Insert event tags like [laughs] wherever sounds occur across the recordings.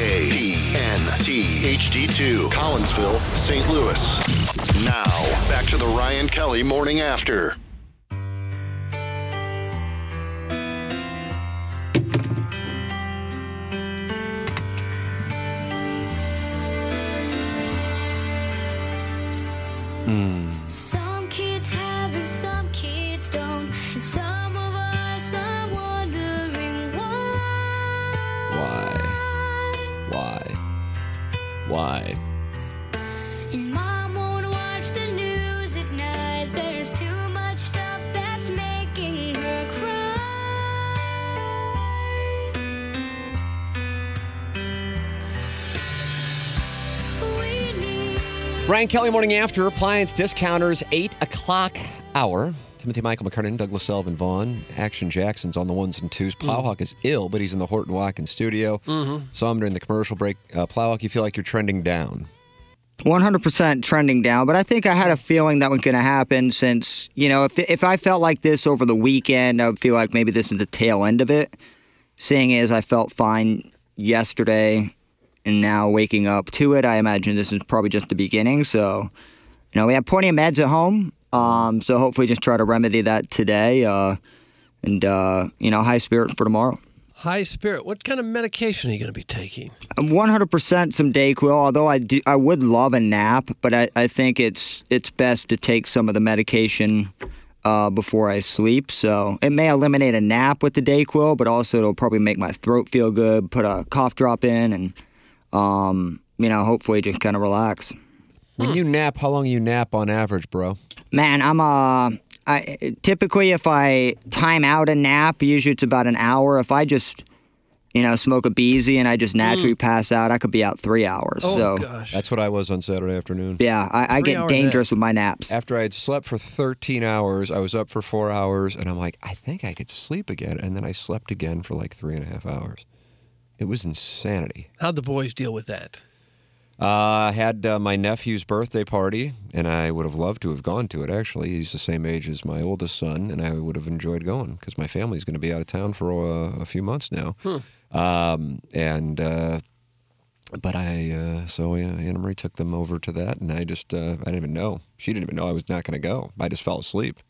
KNT HD2, Collinsville, St. Louis. Now, back to the Ryan Kelly Morning After. Some need Ryan Kelly Morning After. Appliance Discounters, 8 o'clock hour. Timothy Michael McKernan, Douglas Sullivan Vaughn, Action Jackson's on the ones and twos. Plowhawk is ill, but he's in the Horton Watkins studio. Mm-hmm. Saw him during the commercial break. Uh, Plowhawk, you feel like you're trending down. 100% trending down, but I think I had a feeling that was going to happen since, you know, if, if I felt like this over the weekend, I would feel like maybe this is the tail end of it. Seeing as I felt fine yesterday and now waking up to it, I imagine this is probably just the beginning. So, you know, we have plenty of meds at home. Um, so hopefully just try to remedy that today. Uh, and, uh, you know, high spirit for tomorrow. High spirit. What kind of medication are you going to be taking? 100% some Dayquil. Although I do, I would love a nap, but I, I think it's it's best to take some of the medication uh, before I sleep. So it may eliminate a nap with the Dayquil, but also it'll probably make my throat feel good. Put a cough drop in, and um, you know, hopefully just kind of relax. When you nap, how long you nap on average, bro? Man, I'm uh, I typically if I time out a nap, usually it's about an hour. If I just you know, smoke a beezy and I just naturally pass out, I could be out three hours. Oh so gosh. That's what I was on Saturday afternoon. yeah, I, I Three-hour get dangerous with my naps. After I had slept for 13 hours, I was up for four hours, and I'm like, I think I could sleep again. And then I slept again for like three and a half hours. It was insanity. How'd the boys deal with that? Uh, I had uh, my nephew's birthday party, and I would have loved to have gone to it. Actually, he's the same age as my oldest son, and I would have enjoyed going because my family's going to be out of town for uh, a few months now. Um, and uh, but I uh, so yeah, Anna Marie took them over to that, and I just uh, I didn't even know she didn't even know I was not going to go. I just fell asleep.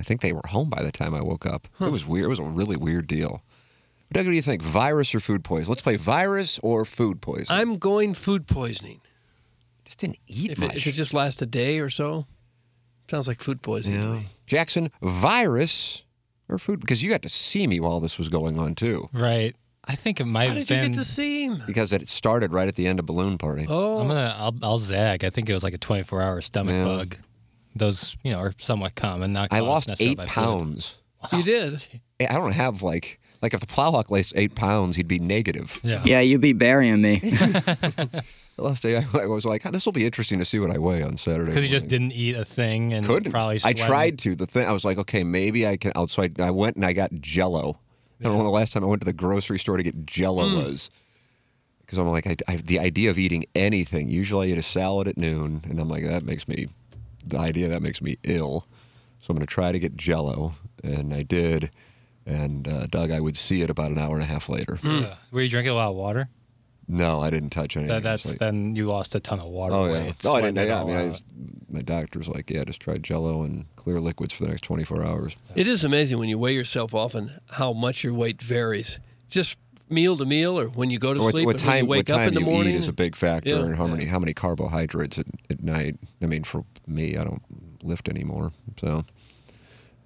I think they were home by the time I woke up. It was weird. It was a really weird deal. Doug, what do you think? Virus or food poison? Let's play virus or food poison. I'm going food poisoning. just didn't eat If much. it, if it just lasts a day or so, sounds like food poisoning. to Yeah. me. Jackson, virus or food? Because you got to see me while this was going on too. Right. I think it might How have did you get to see him? Because it started right at the end of balloon party. Oh, I'm gonna. I'll, I'll zag. I think it was like a 24 hour stomach Yeah. bug. Those, you know, are somewhat common. Not I lost necessarily eight by food. pounds. you did. [laughs] I don't have like like if the plowhawk lost eight pounds, he'd be negative. Yeah. Yeah, you'd be burying me. [laughs] The last day I, I was like, this will be interesting to see what I weigh on Saturday. Because you just didn't eat a thing and couldn't. probably. I tried to. The thing I was like, okay, maybe I can. I'll- So I, I went and I got Jello. I don't know when the last time I went to the grocery store to get Jello Hmm. was. Because I'm like, I, I, the idea of eating anything. Usually, I eat a salad at noon, and I'm like, that makes me. The idea that makes me ill. So I'm going to try to get Jello, and I did. And uh, Doug, I would see it about an hour and a half later. Yeah. Were you drinking a lot of water? No, I didn't touch anything. That, that's like- then you lost a ton of water Oh yeah. No, I didn't. sweating it Yeah, I mean, I out. was, my doctor's like, yeah, just try Jello and clear liquids for the next 24 hours. It is amazing when you weigh yourself often how much your weight varies. Just meal to meal, or when you go to What, sleep, what and when time? you wake what time up in the you morning? eat is a big factor, Yeah. and how many how many carbohydrates at, at night. I mean, for me, I don't lift anymore, so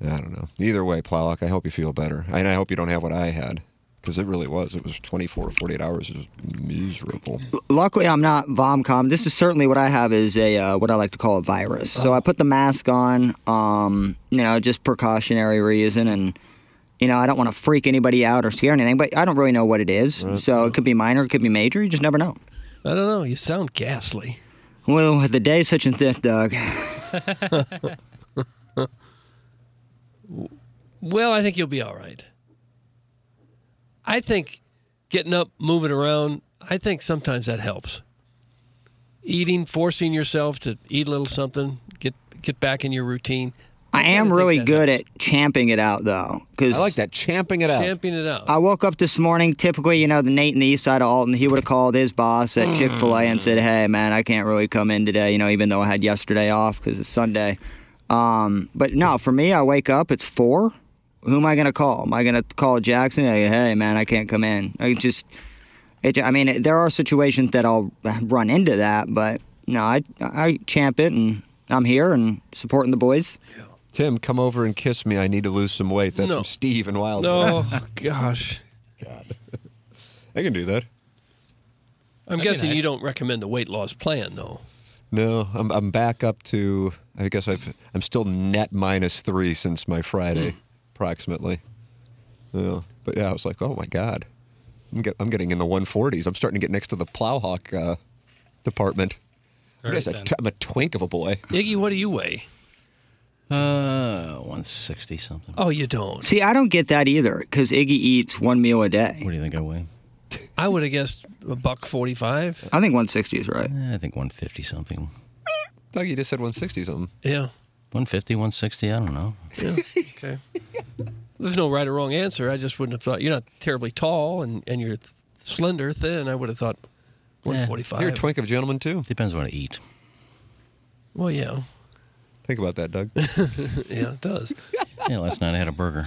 I don't know. Either way, Plowlock, I hope you feel better, and I hope you don't have what I had because it really was. It was 24 to 48 hours. It was miserable. Luckily, I'm not VomCom. This is certainly what I have is a uh, what I like to call a virus. So I put the mask on, um, you know, just precautionary reason, and you know, I don't want to freak anybody out or scare anything, but I don't really know what it is. So it could be minor, it could be major. You just never know. I don't know. You sound ghastly. Well, the day's such and thick, Doug. [laughs] Well, I think you'll be all right. I think getting up, moving around, I think sometimes that helps. Eating, forcing yourself to eat a little something, get get back in your routine. I kinda am really good helps. at champing it out, though, because I like that champing it out. Champing it out. I woke up this morning. Typically, you know, the Nate in the east side of Alton, he would have called his boss at Chick fil A and said, Hey, man, I can't really come in today, you know, even though I had yesterday off because it's Sunday. Um, but no, for me, I wake up, it's four. Who am I going to call? Am I going to call Jackson? Like, hey, man, I can't come in. I just, it, I mean, there are situations that I'll run into that, but no, I, I champ it and I'm here and supporting the boys. Tim, come over and kiss me. I need to lose some weight. That's No. from Steve and Wild. no, [laughs] oh, gosh. God, I can do that. I'm That'd be guessing you don't recommend the weight loss plan, though. No, I'm I'm back up to. I guess I've I'm still net minus three since my Friday, approximately. Yeah, but yeah, I was like, oh my god, I'm get, I'm getting in the 140s. I'm starting to get next to the Plowhawk uh, department. I Very guess I thin. t- I'm a twink of a boy. Iggy, what do you weigh? Uh, 160 something. Oh, you don't. See, I don't get that either because Iggy eats one meal a day. What do you think I weigh? I would have guessed a buck forty-five. I think 160 is right. Eh, I think 150 something. Doug, you just said 160 something. Yeah. 150, 160, I don't know. [laughs] Yeah. Okay. There's no right or wrong answer. I just wouldn't have thought you're not terribly tall and, and you're slender, thin. I would have thought 145. You're a twink of a gentleman too. Depends on what I eat. Well, yeah, Think about that, Doug. [laughs] yeah, it does. Yeah, last night I had a burger.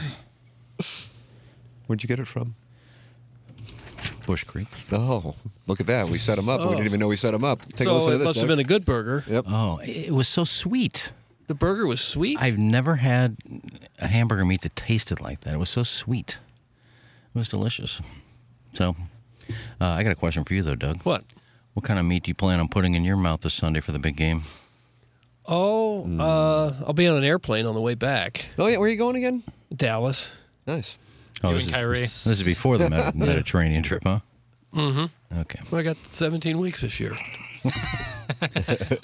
Where'd you get it from? Bush Creek. Oh, look at that. We set him up. We didn't oh. even know we set him up. Take a so listen to it this. must have been a good burger. Yep. Oh, it was so sweet. The burger was sweet. I've never had a hamburger meat that tasted like that. It was so sweet. It was delicious. So, uh, I got a question for you, though, Doug. what? What kind of meat do you plan on putting in your mouth this Sunday for the big game? Oh, uh, I'll be on an airplane on the way back. Oh yeah, where are you going again? Dallas. Nice. Oh, You this and is, this is before the Med- [laughs] Mediterranean trip, huh? Mm-hmm. Okay. Well, I got 17 weeks this year. [laughs]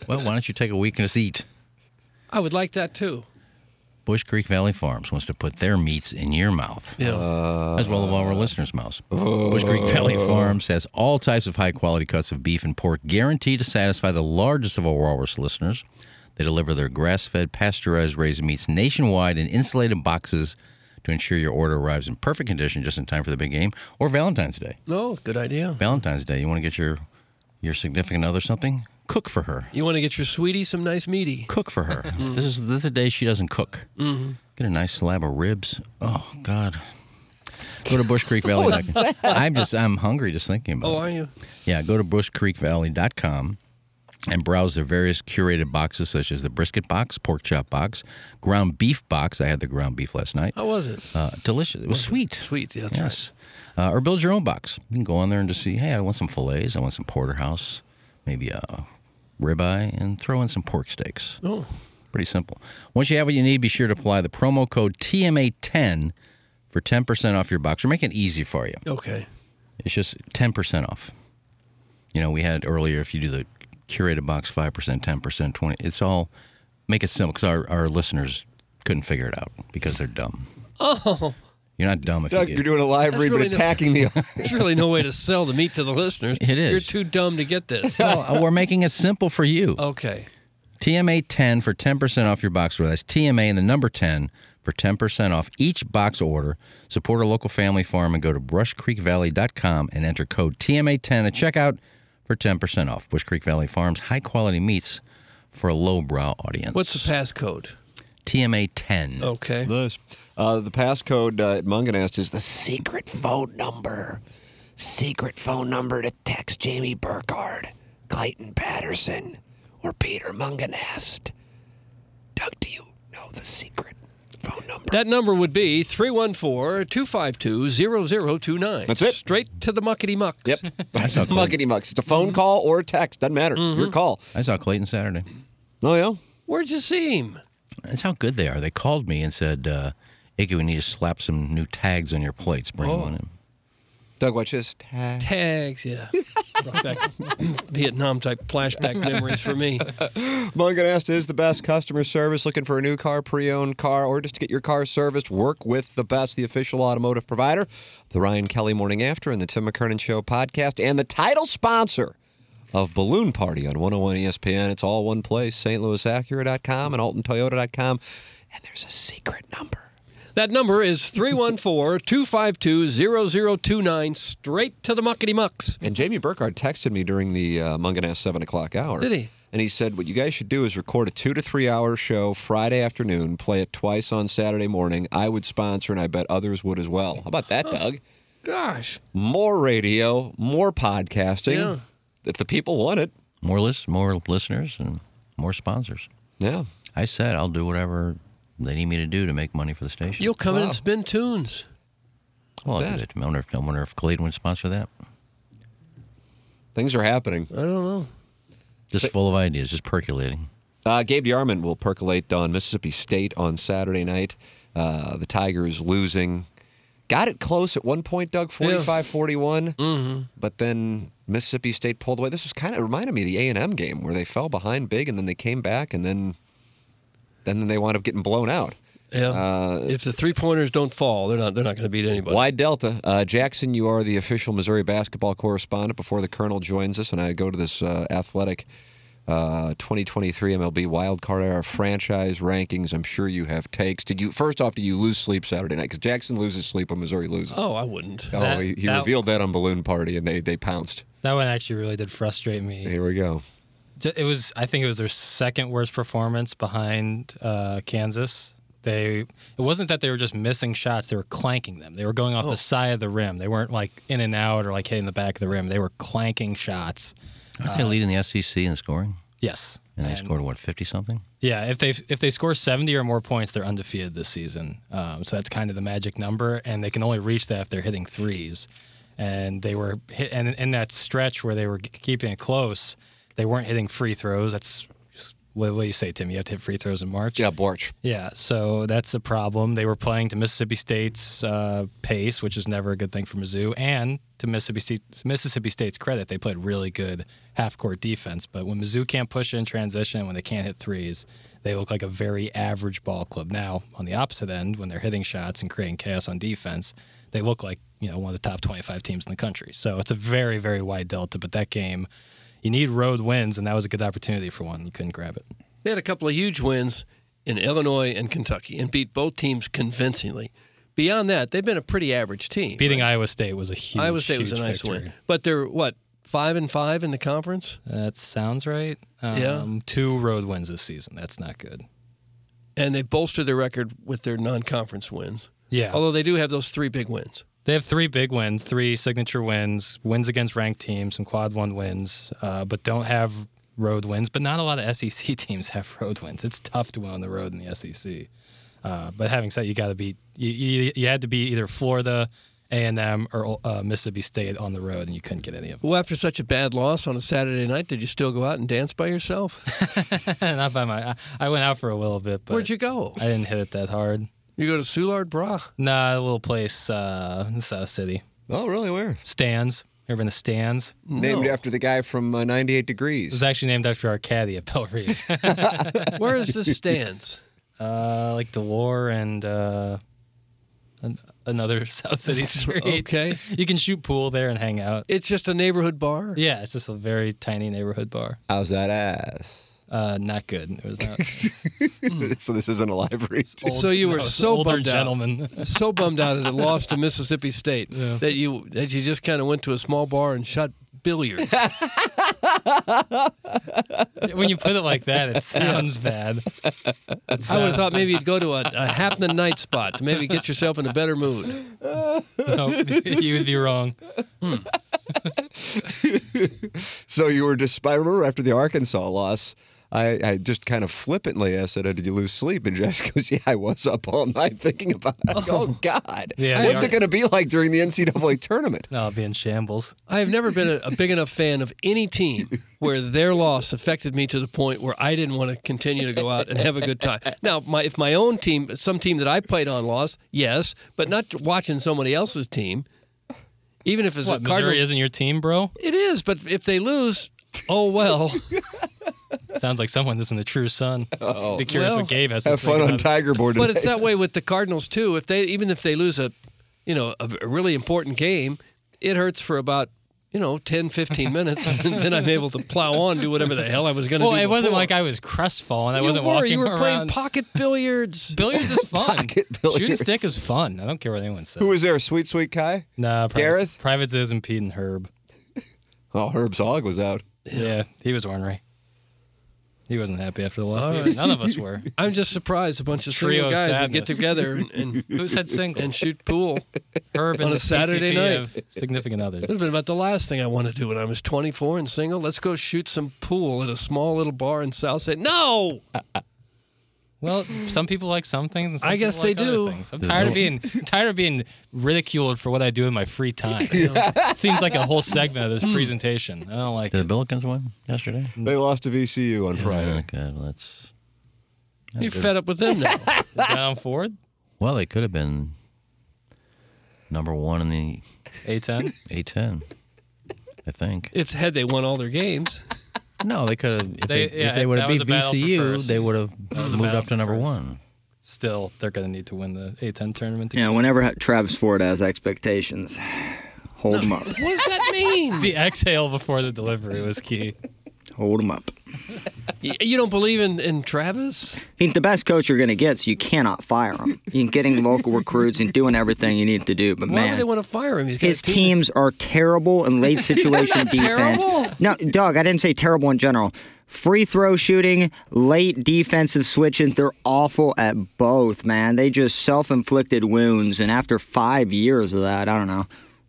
Well, why don't you take a week and just eat? I would like that too. Bush Creek Valley Farms wants to put their meats in your mouth. Yeah. as well as all our listeners' mouths. Bush Creek oh. Valley Farms has all types of high quality cuts of beef and pork guaranteed to satisfy the largest of our Walrus listeners. They deliver their grass fed, pasteurized raised meats nationwide in insulated boxes to ensure your order arrives in perfect condition just in time for the big game or Valentine's Day. no, good idea. Valentine's Day, you want to get your, your significant other something? Cook for her. You want to get your sweetie some nice meaty. Cook for her. This is this is the day she doesn't cook. Mm-hmm. Get a nice slab of ribs. Oh God. Go to Bush Creek [laughs] Valley. I'm just I'm hungry just thinking about Oh, it. are you? Yeah, go to bushcreekvalley.com and browse their various curated boxes such as the brisket box, pork chop box, ground beef box. I had the ground beef last night. How was it? Uh, delicious. It was sweet. Sweet. Yeah, that's yes. Uh, or build your own box. You can go on there and just see, hey, I want some fillets, I want some porterhouse, maybe a ribeye, and throw in some pork steaks. Oh, Pretty simple. Once you have what you need, be sure to apply the promo code TMA10 for 10% off your box. We're making it easy for you. okay. It's just 10% off. You know, we had earlier, if you do the curated box, 5%, 10%, 20 it's all, make it simple because our, our listeners couldn't figure it out because they're dumb. Oh, You're not dumb if Doug, you you're doing a live That's read, really but no- attacking the. [laughs] there's really no way to sell the meat to the listeners. It is. You're too dumb to get this. [laughs] well, we're making it simple for you. Okay. TMA 10 for 10% off your box order. That's TMA and the number 10 for 10% off each box order. Support a local family farm and go to brushcreekvalley.com and enter code TMA10 at checkout for 10% off. Bush Creek Valley Farms, high quality meats for a lowbrow audience. What's the passcode? TMA 10? Okay. Nice. Uh, the passcode uh, at Mungenast is the secret phone number. secret phone number to text Jamie Burkhardt, Clayton Patterson, or Peter Mungenast. Doug, do you know the secret phone number? That number would be 314 252 0029. That's it. Straight to the muckety mucks. Yep. [laughs] I saw Muckety mucks. It's a phone call or a text. Doesn't matter. Your call. I saw Clayton Saturday. Oh, yeah? Where'd you see him? That's how good they are. They called me and said, uh, Iggy, we need to slap some new tags on your plates. Bring oh. one in. Doug, watch this. Tag. Tags, yeah. Back [laughs] Vietnam type flashback memories for me. Mungenast is the best customer service. Looking for a new car, pre-owned car, or just to get your car serviced, work with the best, the official automotive provider, the Ryan Kelly Morning After and the Tim McKernan Show podcast, and the title sponsor of Balloon Party on 101 ESPN. It's all one place, stlouisacura.com and altontoyota.com. And there's a secret number. That number is 314 252 0029. Straight to the muckety mucks. And Jamie Burkhardt texted me during the uh, Mungenast 7 o'clock hour. Did he? And he said, what you guys should do is record a two to three hour show Friday afternoon, play it twice on Saturday morning. I would sponsor, and I bet others would as well. How about that, Doug? Gosh. More radio, more podcasting. Yeah. If the people want it. More list, more listeners, and more sponsors. Yeah. I said I'll do whatever they need me to do to make money for the station. You'll come in and spin tunes. well, bet. I, did. I wonder if I wonder if Clayton would sponsor that. Things are happening. I don't know. Just full of ideas, just percolating. Uh, Gabe DeArmond will percolate on Mississippi State on Saturday night. Uh, the Tigers losing. Got it close at one point, Doug, 45 41. Mm-hmm. But then Mississippi State pulled away. This was kind of reminded me of the A&M game where they fell behind big and then they came back and then then they wind up getting blown out. Yeah. Uh, if the three pointers don't fall, they're not. They're not going to beat anybody. Wide Delta. Uh, Jackson, you are the official Missouri basketball correspondent before the Colonel joins us, and I go to this uh, athletic uh, 2023 MLB Wild Card Era franchise rankings. I'm sure you have takes. Did you first off? Did you lose sleep Saturday night? Because Jackson loses sleep when Missouri loses. Oh, I wouldn't. Oh, That- he, he that- revealed that on Balloon Party, and they they pounced. That one actually really did frustrate me. Here we go. It was, I think, it was their second worst performance behind uh, Kansas. They, it wasn't that they were just missing shots; they were clanking them. They were going off Oh. the side of the rim. They weren't like in and out or like hitting the back of the rim. They were clanking shots. Aren't they leading the SEC in scoring? Yes, And they scored what, fifty something? Yeah, if they if they score seventy or more points, they're undefeated this season. Um, so that's kind of the magic number, and they can only reach that if they're hitting threes. And they were hit, and in that stretch where they were keeping it close, they weren't hitting free throws. That's what do you say, Tim? You have to hit free throws in March. Yeah, Borch. Yeah, so that's a problem. They were playing to Mississippi State's uh, pace, which is never a good thing for Mizzou, and to Mississippi State, Mississippi State's credit, they played really good half-court defense. But when Mizzou can't push in transition, when they can't hit threes, they look like a very average ball club. Now, on the opposite end, when they're hitting shots and creating chaos on defense, they look like you know one of the top 25 teams in the country. So it's a very, very wide delta. But that game, you need road wins, and that was a good opportunity for one. You couldn't grab it. They had a couple of huge wins in Illinois and Kentucky and beat both teams convincingly. Beyond that, they've been a pretty average team. Beating Iowa State was a huge. Iowa State was a nice victory. win, but they're what five and five in the conference, That sounds right. Um, Yeah. Two road wins this season. That's not good. and they bolstered their record with their non-conference wins. Yeah. Although they do have those three big wins. They have three big wins, three signature wins, wins against ranked teams, some quad one wins, uh, but don't have road wins. But not a lot of [laughs] SEC teams have road wins. It's tough to win on the road in the SEC. Uh, but having said, you got to beat. You, you, you had to be either Florida, A and M, or uh, Mississippi State on the road, and you couldn't get any of them. Well, after such a bad loss on a Saturday night, did you still go out and dance by yourself? [laughs] not by my. I, I went out for a little bit, but Where'd you go? I didn't hit it that hard. You go to Soulard Bra? Nah, a little place uh, in South City. Oh, really? Where? Stands. Ever been to Stands? Named No. after the guy from uh, 98 It Degrees. was actually named after our caddy at Bellerive. [laughs] Where is this stands? [laughs] uh, like War and uh, an- another [laughs] South City street. Okay. You can shoot pool there and hang out. It's just a neighborhood bar. Yeah, it's just a very tiny neighborhood bar. How's that ass? Uh, not good. It was not. [laughs] so this isn't a live read. So you were No, so bummed gentleman. out, [laughs] so bummed out that it lost to Mississippi State that you that you just kind of went to a small bar and shot billiards. [laughs] when you put it like that, it sounds bad. It I would sounds- have thought maybe you'd go to a, a happening night spot to maybe get yourself in a better mood. No, you would be wrong. So you were just, I remember after the Arkansas loss, I, I just kind of flippantly I said, oh, Did you lose sleep? And Jess goes, [laughs] Yeah, I was up all night thinking about it. I go, Oh, God. Yeah, What's it going to be like during the NCAA tournament? No, I'll be in shambles. I have never been a, a big enough fan of any team where their loss affected me to the point where I didn't want to continue to go out and have a good time. Now, my, if my own team, some team that I played on lost, yes, but not watching somebody else's team. Even if it's What, a Cardinals, Missouri isn't your team, bro? it is. But if they lose, oh well. [laughs] Sounds like someone isn't a true son. [laughs] Oh. Be curious Well, what Gabe has to Have think fun on about it. Tiger Board Today. but it's that way with the Cardinals too. If they even if they lose a, you know, a, a really important game, it hurts for about. You know, 10, 15 minutes, and then I'm able to plow on, do whatever the hell I was going to Well, do. Well it wasn't like I was crestfallen. I you wasn't were. walking You were around. playing pocket [laughs] billiards. Billiards is fun. Pocket Shooting stick is fun. I don't care what anyone says. Who was there? Sweet, sweet Kai? Nah, Privates, Gareth? Privates is and Pete and Herb. [laughs] Oh, Herb's hog was out. Yeah, he was ornery. He wasn't happy after the loss. Right. None of us were. [laughs] I'm just surprised a bunch of Trio single guys would get together and, and [laughs] Who said single? and shoot pool. Herb on a Saturday CCP night. Significant others. Would have been about the last thing I wanted to do when I was 24 and single. Let's go shoot some pool at a small little bar in Southside. No, Well, some people like some things, and some I guess people like they other do. Things. I'm tired of being tired of being ridiculed for what I do in my free time. [laughs] It seems like a whole segment of this presentation. I don't like Did it. the Billikens win yesterday? They lost to VCU on Friday. Okay, well, that's you fed up with them now. [laughs] Is that Ford? well, they could have been number one in the A10. A10. I think. if had they won all their games, No, they could have. If They- they, yeah, they would have beat a battle for VCU, they would have moved up to number first. one. Still, they're going to need to win the A10 tournament. to Yeah, whenever Travis Ford has expectations, [sighs] hold him up. what does that mean? [laughs] The exhale before the delivery was key. Hold him up. You don't believe in, in Travis? He's the best coach you're going to get, so you cannot fire him. You're getting local recruits and doing everything you need to do. But Why would they want to fire him? His team teams are terrible in late [laughs] situation defense. terrible. No, Doug, I didn't say terrible in general. Free throw shooting, late defensive switches, they're awful at both, man. They just self inflicted wounds. And after five years of that, I don't know.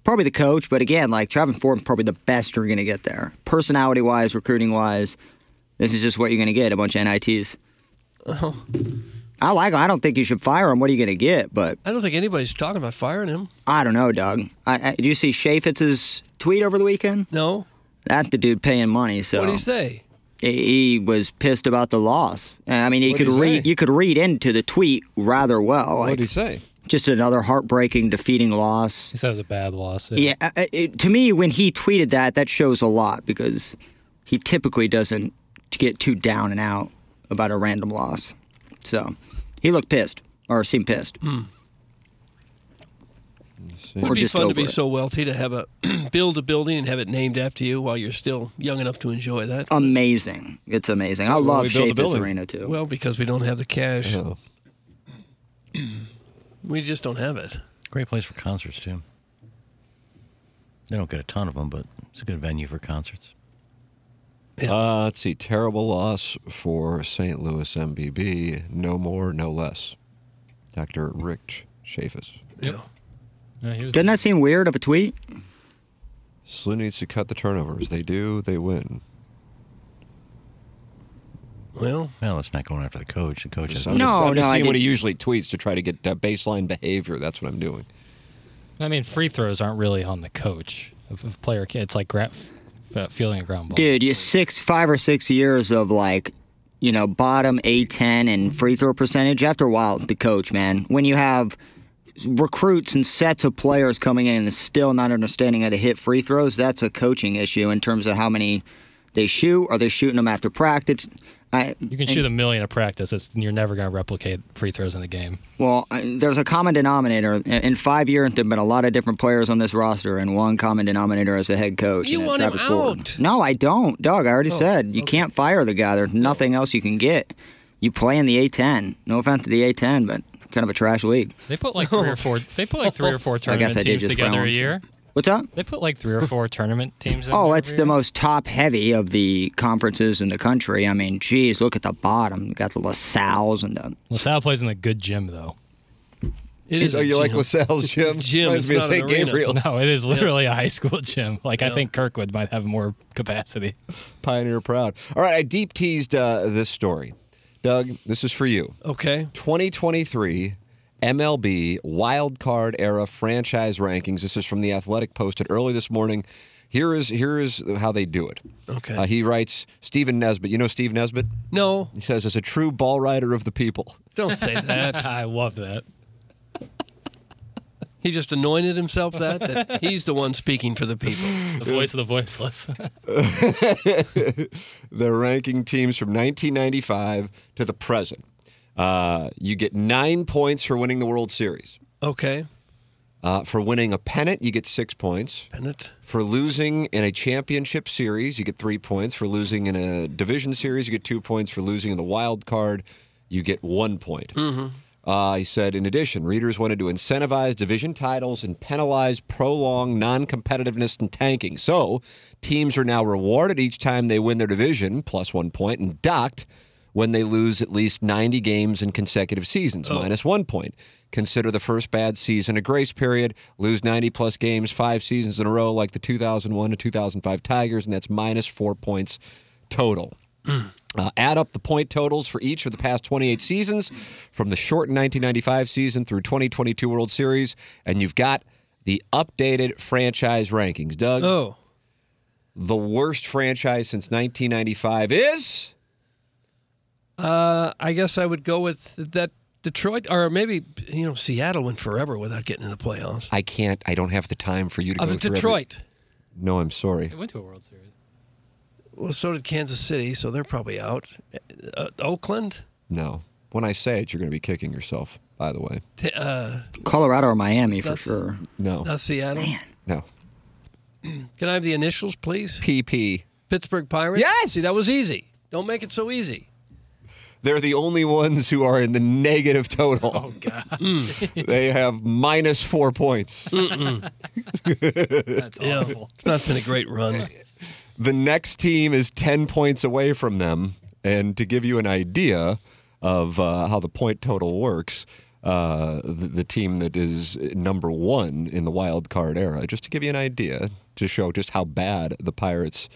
Probably the coach, but again, like Travis Ford, probably the best you're going to get there. Personality wise, recruiting wise, this is just what you're going to get a bunch of NITs. Oh. I like him. I don't think you should fire him. What are you going to get? But I don't think anybody's talking about firing him. I don't know, Doug. I, I, did you see Chaifetz's tweet over the weekend? No. That's the dude paying money. So What did he say? he he was pissed about the loss. I mean, you What'd could he read. You could read into the tweet rather well. What Like did he say? Just another heartbreaking, defeating loss. He said it was a bad loss. Yeah, uh, uh, it, to me, when he tweeted that, that shows a lot because he typically doesn't get too down and out about a random loss. So he looked pissed or seemed pissed. Would Or it be fun to be it. so wealthy to have a [clears throat] build a building and have it named after you while you're still young enough to enjoy that? Amazing. It's amazing. I Why love we build building? Arena too. Well, because we don't have the cash. Oh. [clears throat] We just don't have it. Great place for concerts too. They don't get a ton of them, but it's a good venue for concerts. Uh, let's see. Terrible loss for St. Louis MBB. No more, no less. Dr. Rick Chaifetz. Yeah. Yeah, Doesn't that seem weird of a tweet? SLU needs to cut the turnovers. They do, they win. Well, Well, it's not going after the coach. The coach has I'm No, I'm just no, I seeing what he usually tweets to try to get uh, baseline behavior. That's what I'm doing. I mean, free throws aren't really on the coach. If a player, it's like gra- f- fielding a ground ball. Dude, you six, five or six years of like, you know, bottom A10 and free throw percentage. After a while, the coach, man, when you have recruits and sets of players coming in and still not understanding how to hit free throws, that's a coaching issue in terms of how many they shoot. Are they shooting them after practice? I, You can shoot a million at practice. It's, you're never going to replicate free throws in the game. Well, there's a common denominator. In- five years, there've been a lot of different players on this roster, and one common denominator is a head coach. You want that's him Travis Ford. out. No, I don't, Doug. I already Oh, said you okay. can't fire the guy. There's nothing else you can get. You play in the A10. No offense to the A10, but kind of a trash league. They put like three or four. They put like three or four [laughs] I tournament I did teams together a year. What's up? They put like three or four tournament teams. In Oh, it's the year. most top heavy of the conferences in the country. I mean, geez, look at the bottom. You got the LaSalle's and the. LaSalle plays in a good gym though. It is Oh, a you like gym. LaSalle's It's a gym? gym. Reminds It's me of not an St. arena. Gabriel's. No, it is literally a high school gym. Like I think Kirkwood might have more capacity. Pioneer proud. All right, I deep teased uh, this story. Doug, this is for you. Okay. 2023 MLB wild card era franchise rankings. This is from the Athletic posted early this morning. Here is here is how they do it. Okay. Uh, he writes Stephen Nesbitt. You know Steve Nesbitt? No, He says as a true ball rider of the people. don't say [laughs] that. I love that. he just anointed himself that that he's the one speaking for the people. The voice of the voiceless. [laughs] They're ranking teams from 1995 to the present. Uh, you get nine points for winning the World Series. Okay. Uh, for winning a pennant, you get six points. Pennant. For losing in a championship series, you get three points. For losing in a division series, you get two points. For losing in the wild card, you get one point. Uh, he said, in addition, readers wanted to incentivize division titles and penalize prolonged non competitiveness and tanking. So teams are now rewarded each time they win their division, plus one point, and docked when they lose at least 90 games in consecutive seasons, minus one point. Consider the first bad season a grace period, lose 90 plus games five seasons in a row, like the 2001 to 2005 Tigers, and that's minus four points total. Uh, add up the point totals for each of the past 28 seasons from the shortened 1995 season through 2022 World Series, and you've got the updated franchise rankings. Doug, Oh, the worst franchise since 1995 is. Uh, I guess I would go with that Detroit, or maybe you know Seattle went forever without getting in the playoffs. I can't. I don't have the time for you to Of go through every- Detroit. No, I'm sorry. They went to a World Series. Well, so did Kansas City, so they're probably out. Uh, Oakland, No. When I say it, you're going to be kicking yourself. By the way, T- uh, Colorado or Miami for That's- sure. no, not Seattle. no. Can I have the initials, please? PP. Pittsburgh Pirates. Yes! See, that was easy. Don't make it so easy. They're the only ones who are in the negative total. Oh God! they have minus four points. That's Yeah, awful. it's not been a great run. The next team is 10 points away from them. And to give you an idea of uh, how the point total works, uh, the, the team that is number one in the wild card era, just to give you an idea, to show just how bad the Pirates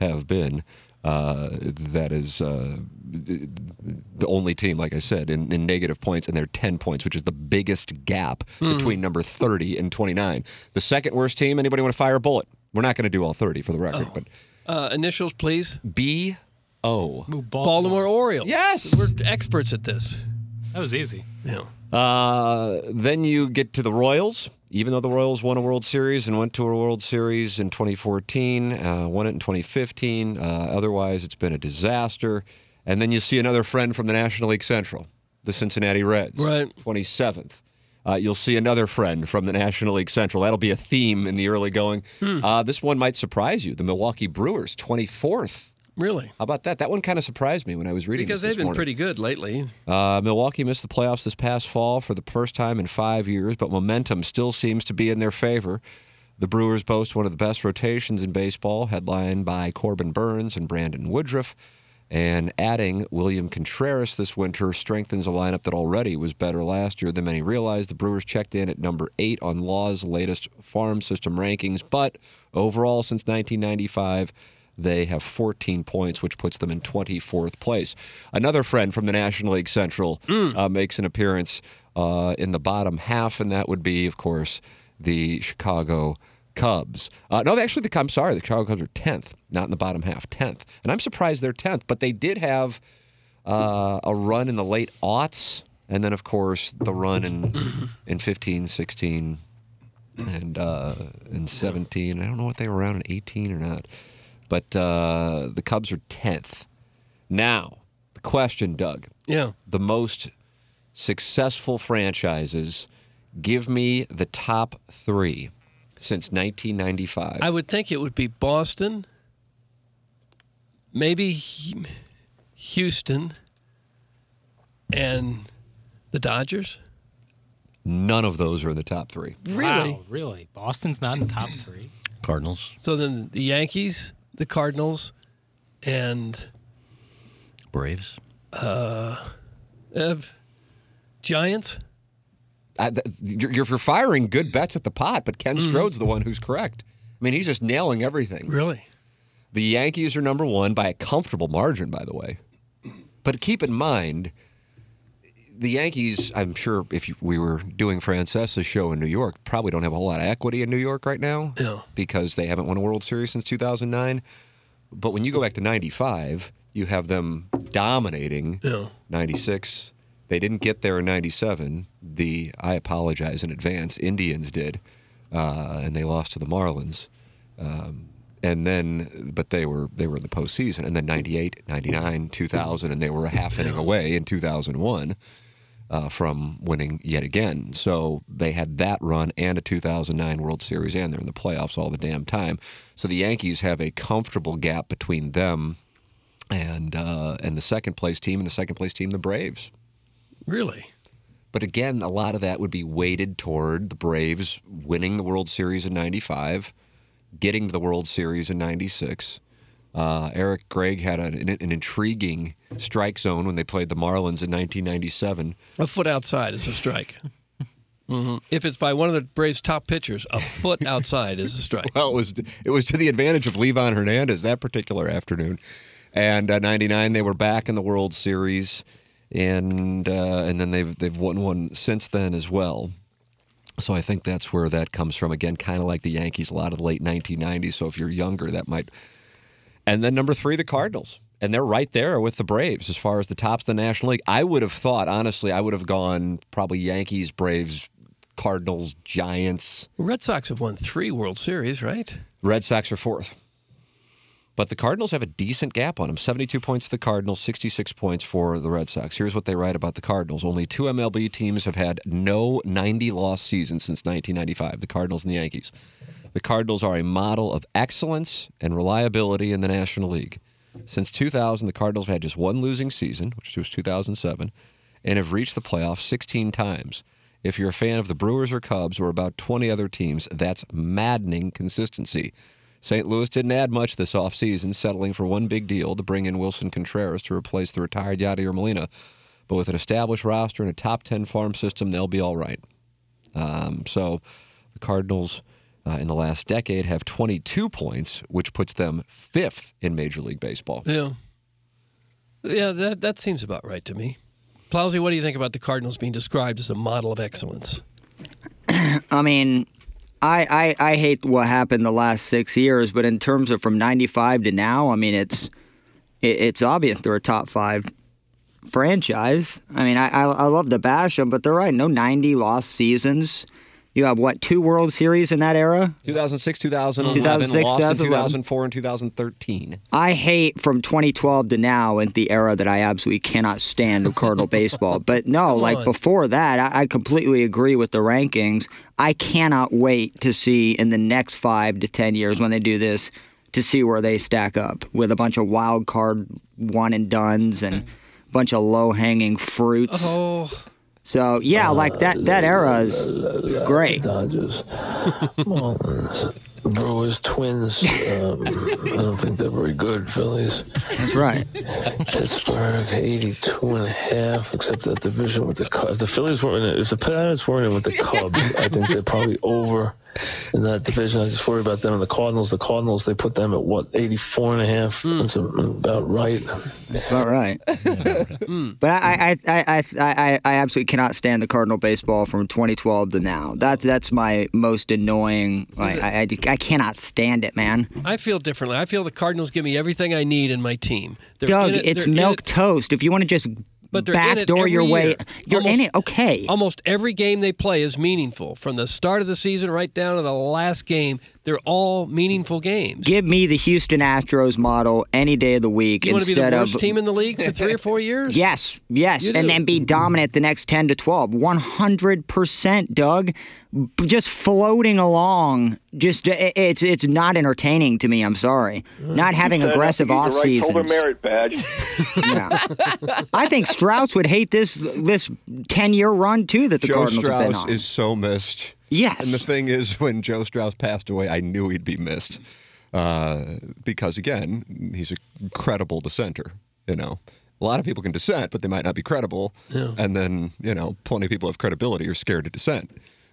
have been. Uh, that is uh, the only team, like I said, in, in negative points, and they're 10 points, which is the biggest gap between number 30 and 29. The second worst team, anybody want to fire a bullet? We're not going to do all 30 for the record, but Uh, initials, please. B O. Ooh, Baltimore Orioles. Yes! We're experts at this. That was easy. Yeah. Uh, then you get to the Royals. Even though the Royals won a World Series and went to a World Series in 2014, uh, won it in 2015. Uh, otherwise, it's been a disaster. And then you see another friend from the National League Central, the Cincinnati Reds, Right. 27th. Uh, you'll see another friend from the National League Central. That'll be a theme in the early going. Uh, this one might surprise you. The Milwaukee Brewers, 24th. Really? How about that? That one kind of surprised me when I was reading Because they've been morning. pretty good lately. Uh, Milwaukee missed the playoffs this past fall for the first time in five years, but momentum still seems to be in their favor. The Brewers boast one of the best rotations in baseball, headlined by Corbin Burnes and Brandon Woodruff. And adding William Contreras this winter strengthens a lineup that already was better last year than many realized. The Brewers checked in at number eight on Law's latest farm system rankings, but overall, since 1995, they have 14 points, which puts them in 24th place. Another friend from the National League Central uh, makes an appearance uh, in the bottom half, and that would be, of course, the Chicago Cubs. Uh, no, actually, the, I'm sorry, the Chicago Cubs are 10th, not in the bottom half, 10th. And I'm surprised they're 10th, but they did have uh, a run in the late aughts, and then, of course, the run in, [clears throat] in 15, 16, and uh, in 17. I don't know what they were around in 18 or not. But uh, the Cubs are 10th. Now, the question, Doug Yeah. the most successful franchises, give me the top three since 1995. I would think it would be Boston, maybe Houston, and the Dodgers. None of those are in the top three. Really? Wow, really? Boston's not in the top three. Cardinals, So then the Yankees, the Cardinals, and Braves. uh, Giants. I, th- you're, you're firing good bets at the pot, but Ken Strode's the one who's correct. I mean, he's just nailing everything. Really? The Yankees are number one by a comfortable margin, by the way. But keep in mind, the Yankees, I'm sure if you, we were doing Francesa's show in New York, probably don't have a whole lot of equity in New York right now Yeah. because they haven't won a World Series since 2009. But when you go back to 95, you have them dominating Yeah. 96. They didn't get there in 97. The, I apologize in advance, Indians did, uh, and they lost to the Marlins. Um, and then, but they were they were in the postseason. And then 98, 99, 2000, and they were a half inning away in 2001 uh, from winning yet again. So they had that run and a 2009 World Series, and they're in the playoffs all the damn time. So the Yankees have a comfortable gap between them and uh, and the second place team, and the second place team, the Braves. Really? But again, a lot of that would be weighted toward the Braves winning the World Series in '95, getting to the World Series in '96. Uh, Eric Gregg had an, an intriguing strike zone when they played the Marlins in 1997. A foot outside is a strike. hmm If it's by one of the Braves' top pitchers, a foot outside is a strike. [laughs] Well, it was it was to the advantage of Livan Hernandez that particular afternoon. And uh, '99, they were back in the World Series, and uh, and then they've they've won one since then as well. So I think that's where that comes from. Again, kind of like the Yankees, a lot of the late 1990s. So if you're younger, that might. And then number three, the Cardinals, and they're right there with the Braves as far as the tops of the National League. I would have thought, honestly, I would have gone probably Yankees, Braves, Cardinals, Giants. Red Sox have won three World Series, right? Red Sox are fourth. But the Cardinals have a decent gap on them 72 points for the Cardinals, 66 points for the Red Sox. Here's what they write about the Cardinals only two MLB teams have had no 90 loss season since 1995 the Cardinals and the Yankees. The Cardinals are a model of excellence and reliability in the National League. Since 2000, the Cardinals have had just one losing season, which was 2007, and have reached the playoffs 16 times. If you're a fan of the Brewers or Cubs or about 20 other teams, that's maddening consistency. St. Louis didn't add much this offseason, settling for one big deal to bring in Willson Contreras to replace the retired Yadier Molina. But with an established roster and a top 10 farm system, they'll be all right. Um, so the Cardinals uh, in the last decade have 22 points, which puts them fifth in Major League Baseball. Yeah. Yeah, that, that seems about right to me. Plowsy, what do you think about the Cardinals being described as a model of excellence? [clears throat] I mean, I, I I hate what happened the last six years, but in terms of from '95 to now, I mean, it's it, it's obvious they're a top five franchise. I mean, I, I I love to bash them, but they're right. No 90 lost seasons. You have what two World Series in that era? 2006, 2011, 2006, uh-huh. lost in 2011. 2004 and 2013. I hate from 2012 to now and the era that I absolutely cannot stand of Cardinal [laughs] baseball. But no, like on. before that, I, I completely agree with the rankings. I cannot wait to see in the next five to 10 years when they do this to see where they stack up with a bunch of wild card one and duns and a [laughs] bunch of low hanging fruits. Oh, So yeah, like that that era is great. [laughs] Dodgers, Marlins, Brewers, Twins. Um, I don't think they're very good. Phillies, That's right. Pittsburgh, 82 and a half, except that division with the Cubs. The Phillies weren't in it, if the Pirates weren't in with the Cubs, I think they're probably over in that division. I just worry about them and the Cardinals. The Cardinals, they put them at what, 84 and a half? Hmm. That's about right. That's about right. [laughs] Hmm. But I, I, I, I, I, I absolutely cannot stand the Cardinal baseball from 2012 to now. That's that's my most annoying. Like, I, I, I cannot stand it, man. I feel differently. I feel the Cardinals give me everything I need in my team. They're Doug, in it- it's they're milk it- toast. If you want to just But they're backdoor your way, year. you're in it. Okay. Almost every game they play is meaningful. From the start of the season right down to the last game, they're all meaningful games. Give me the Houston Astros model any day of the week you want to be instead the worst of team in the league for three or four years? [laughs] Yes, yes, You and do. then be dominant the next 10 to 12. 100%, Doug. Just floating along. Just it's it's not entertaining to me, I'm sorry. Not having Said aggressive off right seasons. Over merit badge. [laughs] [laughs] Yeah. I think Strauss would hate this this 10-year run too that the Joe Cardinals have been on. Strauss on. is so missed. Yes. And the thing is, [laughs] when Joe Strauss passed away, I knew he'd be missed. Uh, because, again, he's a credible dissenter. You know, a lot of people can dissent, but they might not be credible. Yeah. And then, you know, plenty of people have credibility are scared to dissent.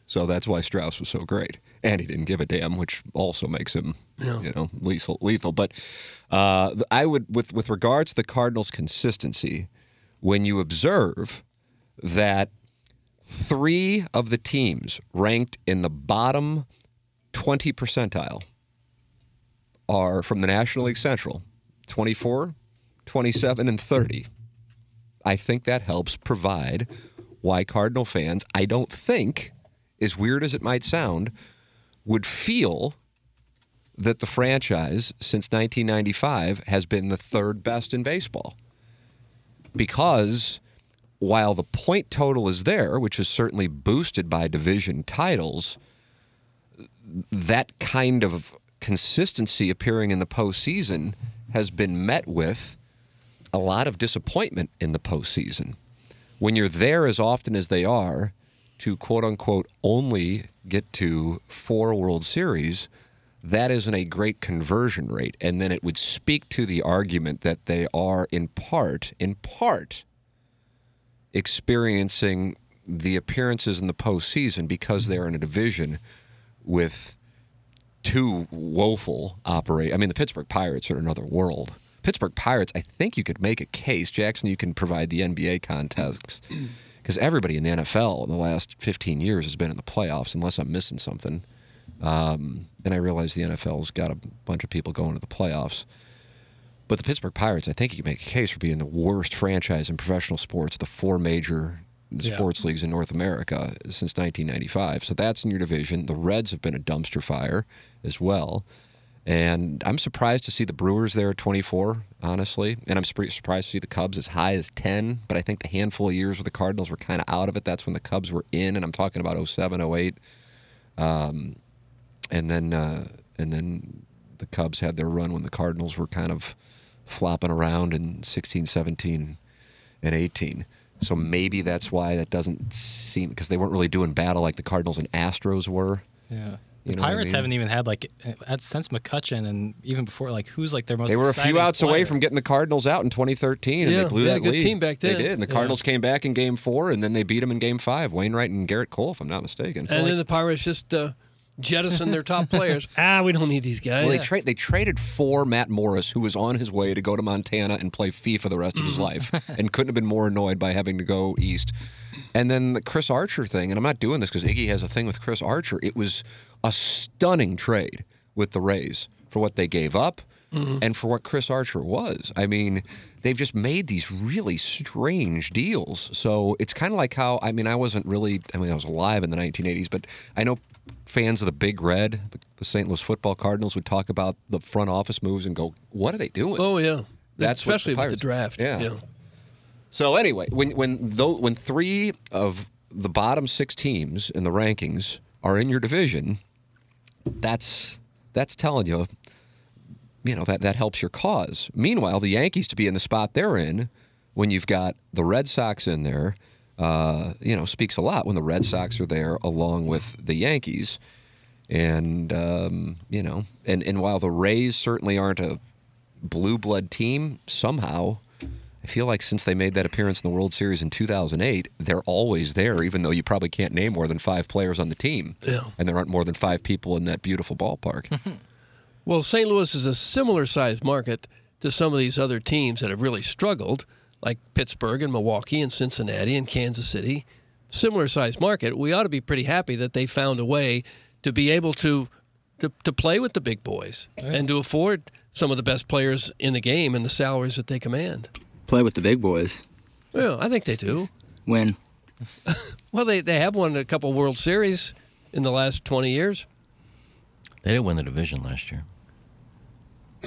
So that's why Strauss was so great. And he didn't give a damn, which also makes him, you know, lethal. lethal. But uh, I would, with, with regards to the Cardinals' consistency, when you observe that three of the teams ranked in the bottom 20 percentile are from the National League Central 24, 27, and 30. I think that helps provide why Cardinal fans, I don't think, as weird as it might sound, would feel that the franchise since 1995 has been the third best in baseball. Because while the point total is there, which is certainly boosted by division titles, that kind of consistency appearing in the postseason has been met with a lot of disappointment in the postseason. When you're there as often as they are to quote unquote only get to four World Series, that isn't a great conversion rate. And then it would speak to the argument that they are in part, in part, experiencing the appearances in the postseason because they're in a division with two woeful operate. I mean, the Pittsburgh Pirates are another world. Pittsburgh Pirates, I think you could make a case. Jackson, you can provide the NBA context [clears throat] because everybody in the NFL in the last 15 years has been in the playoffs, unless I'm missing something. Um, and I realize the NFL's got a bunch of people going to the playoffs. But the Pittsburgh Pirates, I think you can make a case for being the worst franchise in professional sports, the four major Yeah. sports leagues in North America since 1995. So that's in your division. The Reds have been a dumpster fire as well. And I'm surprised to see the Brewers there at 24, honestly. And I'm surpri- surprised to see the Cubs as high as 10. But I think the handful of years where the Cardinals were kind of out of it, that's when the Cubs were in. And I'm talking about 07, 08. Um, and then uh, and then the Cubs had their run when the Cardinals were kind of flopping around in 16, 17, and 18. So maybe that's why that doesn't seem because they weren't really doing battle like the Cardinals and Astros were. Yeah. You The know what I Pirates mean? haven't even had like since McCutcheon and even before like who's like their most They were a few outs away from getting the Cardinals out in 2013, and they blew they had that a good lead. team back then. They did, and the Yeah. Cardinals came back in Game Four, and then they beat them in Game Five. Wainwright and Gerrit Cole, if I'm not mistaken. And then the Pirates just uh, jettisoned their top players. [laughs] Ah, we don't need these guys. Well, they, tra- they traded for Matt Morris, who was on his way to go to Montana and play FIFA the rest of his life, [laughs] and couldn't have been more annoyed by having to go east. And then the Chris Archer thing, and I'm not doing this because Iggy has a thing with Chris Archer. It was a stunning trade with the Rays for what they gave up and for what Chris Archer was. I mean, they've just made these really strange deals. So it's kind of like how, I mean, I wasn't really, I mean, I was alive in the 1980s, but I know fans of the Big Red, the, the St. Louis football Cardinals, would talk about the front office moves and go, what are they doing? oh yeah, That's especially with the draft. Yeah. So anyway, when when though when three of the bottom six teams in the rankings are in your division, that's that's telling you, you know that that helps your cause. Meanwhile, the Yankees to be in the spot they're in, when you've got the Red Sox in there, uh, you know, speaks a lot. When the Red Sox are there along with the Yankees, and um, you know, and and while the Rays certainly aren't a blue blood team, somehow I feel like since they made that appearance in the World Series in 2008, they're always there, even though you probably can't name more than five players on the team. Yeah. And there aren't more than five people in that beautiful ballpark. [laughs] Well, St. Louis is a similar sized market to some of these other teams that have really struggled, like Pittsburgh and Milwaukee and Cincinnati and Kansas City. Similar sized market. We ought to be pretty happy that they found a way to be able to to, to play with the big boys and to afford some of the best players in the game and the salaries that they command. Play with the big boys. Well, I think they do. Win. [laughs] Well, they, they have won a couple World Series in the last 20 years. They didn't win the division last year.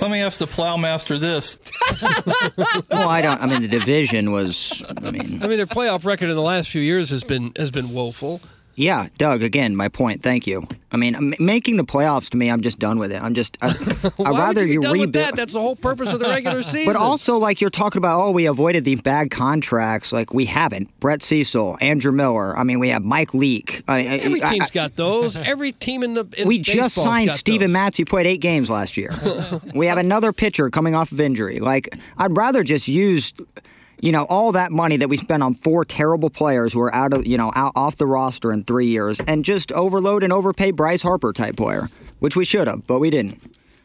Let me ask the plowmaster this. [laughs] well, I don't. I mean, the division was. I mean, I mean, their playoff record in the last few years has been has been woeful. Yeah, Doug. Again, my point. Thank you. I mean, m- making the playoffs to me, I'm just done with it. I'm just. I, [laughs] I'd Why rather would you be done with rebuild. that? That's the whole purpose of the regular [laughs] season. But also, like you're talking about, oh, we avoided the bad contracts. Like we haven't. Brett Cecil, Andrew Miller. I mean, we have Mike Leake. I, every I- team's got those. [laughs] Every team in the in we just signed Steven. Matz. He played eight games last year. we have another pitcher coming off of injury. Like I'd rather just use, you know, all that money that we spent on four terrible players who are out of, you know, out off the roster in three years, and just overload and overpay Bryce Harper type player, which we should have, but we didn't.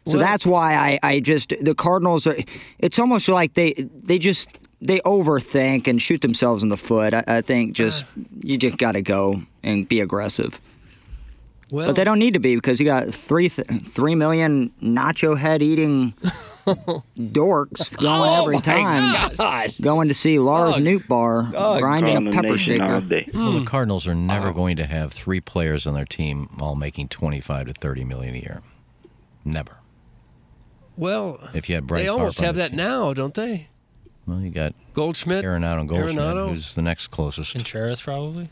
So Well- that's why I, I just the Cardinals. Are, it's almost like they they just they overthink and shoot themselves in the foot. I, I think just uh. you just got to go and be aggressive. Well, But they don't need to be because you got three th- three million nacho head eating [laughs] dorks going Oh every time, God. going to see Lars Nootbaar grinding a pepper shaker. Well, Hmm. the Cardinals are never going to have three players on their team all making 25 to 30 million a year. Never. Well, If you had Bryce they almost Harper on have the that now, don't they? Well, you got Goldschmidt, Arenado and Goldschmidt, Arenado. who's the next closest. Contreras probably.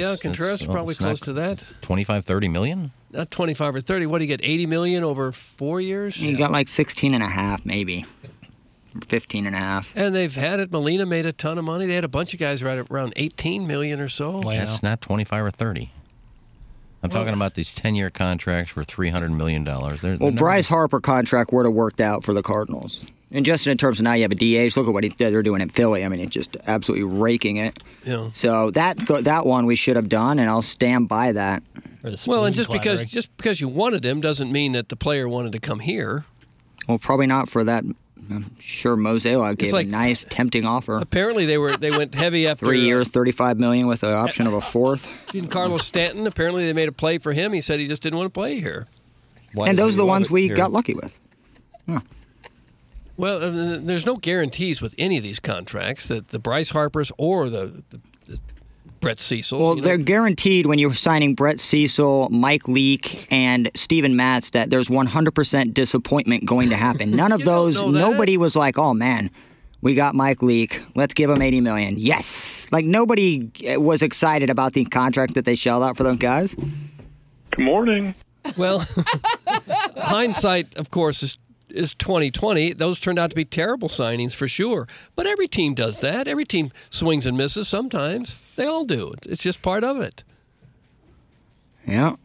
Yeah, Contreras is that's- well, probably not close to that. 25, 30 million? Not 25 or 30. What do you get? 80 million over four years? You got like 16 and a half, maybe. 15 and a half. And they've had it. Molina made a ton of money. They had a bunch of guys right around 18 million or so. That's not 25 or 30. I'm talking about these 10 year contracts for $300 million. They're, Well, they're Bryce Harper contract would have worked out for the Cardinals. And just in terms of now you have a DH, look at what he, they're doing in Philly. I mean, it's just absolutely raking it. Yeah. So that that one we should have done, and I'll stand by that. Well, and just because just because you wanted him doesn't mean that the player wanted to come here. Well, probably not for that. I'm sure Mozeliak gave like- a nice, tempting offer. Apparently, they were they went heavy after Three years, 35 million with the option of a fourth. [laughs] Giancarlo Stanton. Apparently, they made a play for him. He said he just didn't want to play here. and those are the ones we got lucky with. Well, uh, there's no guarantees with any of these contracts that the Bryce Harpers or the, the, the Brett Cecil. Well, you know. they're guaranteed when you're signing Brett Cecil, Mike Leake, and Steven Matz that there's 100% disappointment going to happen. [laughs] None of those, nobody was like, oh man, we got Mike Leake. Let's give him 80 million. Yes. Like nobody uh, was excited about the contract that they shelled out for those guys. Good morning. Well, [laughs] hindsight, of course, is is 2020. Those turned out to be terrible signings for sure. But every team does that. Every team swings and misses sometimes. They all do. It's just part of it. Yeah.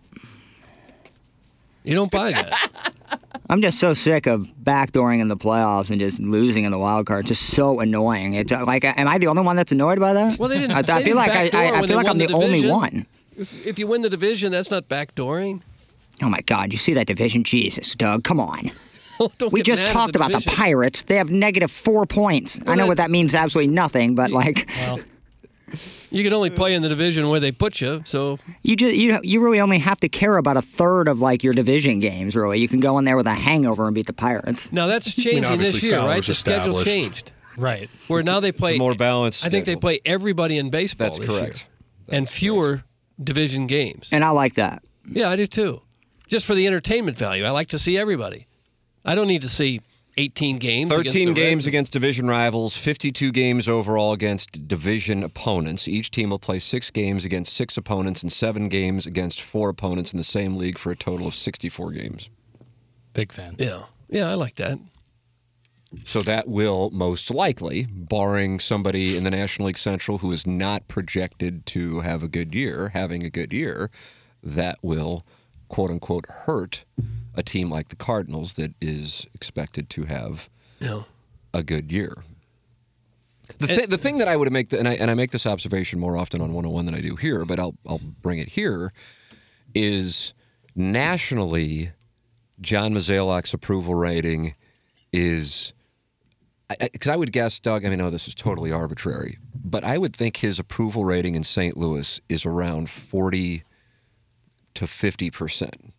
You don't buy that. [laughs] I'm just so sick of backdooring in the playoffs and just losing in the wild card. It's just so annoying. It's uh, like, am I the only one that's annoyed by that? Well, they didn't. I, they I feel like I, I, I feel like I'm the, only one. If, if you win the division, that's not backdooring. Oh my God! You see that division? Jesus, Doug, come on. [laughs] Don't we just talked the about the. Pirates. They have negative four points. I know that- what that means. Absolutely nothing. But like, You can only play in the division where they put you. So you just you you really only have to care about a third of like your division games. Really, you can go in there with a hangover and beat the Pirates. now that's [laughs] changing this year, Fowler's right? The schedule changed. Right. [laughs] Where now they play a more balanced I think they play everybody in baseball That's this correct. year, and fewer division games. And I like that. Yeah, I do too. Just for the entertainment value, I like to see everybody. I don't need to see 18 games. against 13 the games Reds. against division rivals, 52 games overall against division opponents. Each team will play six games against six opponents and seven games against four opponents in the same league for a total of 64 games. Big fan. Yeah, yeah, I like that. So that will most likely, barring somebody in the National League Central who is not projected to have a good year, having a good year, that will quote unquote hurt a team like the Cardinals that is expected to have Yeah. a good year. The, th- the thing that I would make, the, and I, and I make this observation more often on 101 than I do here, but I'll, I'll bring it here, is nationally, John Mozeliak's approval rating is, because I, would guess, Doug, I mean, no, this is totally arbitrary, but I would think his approval rating in St. Louis is around 40 to 50%.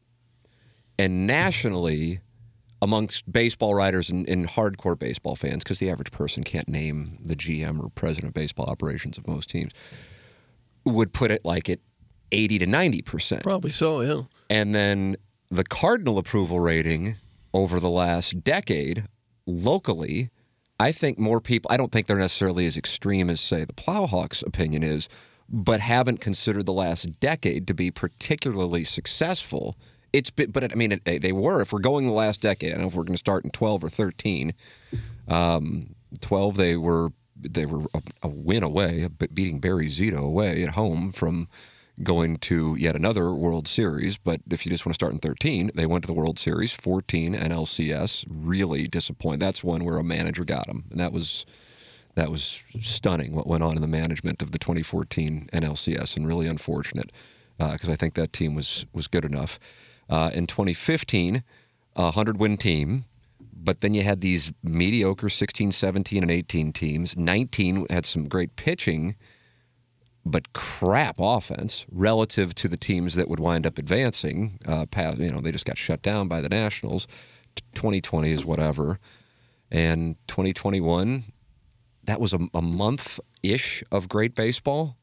And nationally, amongst baseball writers and, and hardcore baseball fans, because the average person can't name the GM or president of baseball operations of most teams, would put it like at 80 to 90%. Probably so, yeah. And then the Cardinal approval rating over the last decade locally, I think more people, I don't think they're necessarily as extreme as, say, the Plowhawks opinion is, but haven't considered the last decade to be particularly successful. It's been, but I mean, they, they were. If we're going the last decade, I don't know if we're going to start in 12 or 13. Um, 12, they were they were a, a win away, be- beating Barry Zito away at home from going to yet another World Series. But if you just want to start in 13, they went to the World Series, 14 NLCS. Really disappointed. That's one where a manager got them, and that was that was stunning what went on in the management of the 2014 NLCS, and really unfortunate because I think that team was was good enough. Uh, in 2015, a 100 win team, but then you had these mediocre 16, 17, and 18 teams. 19 had some great pitching, but crap offense relative to the teams that would wind up advancing. Uh, past, you know, they just got shut down by the Nationals. 2020 is whatever, and 2021, that was a, a month ish of great baseball.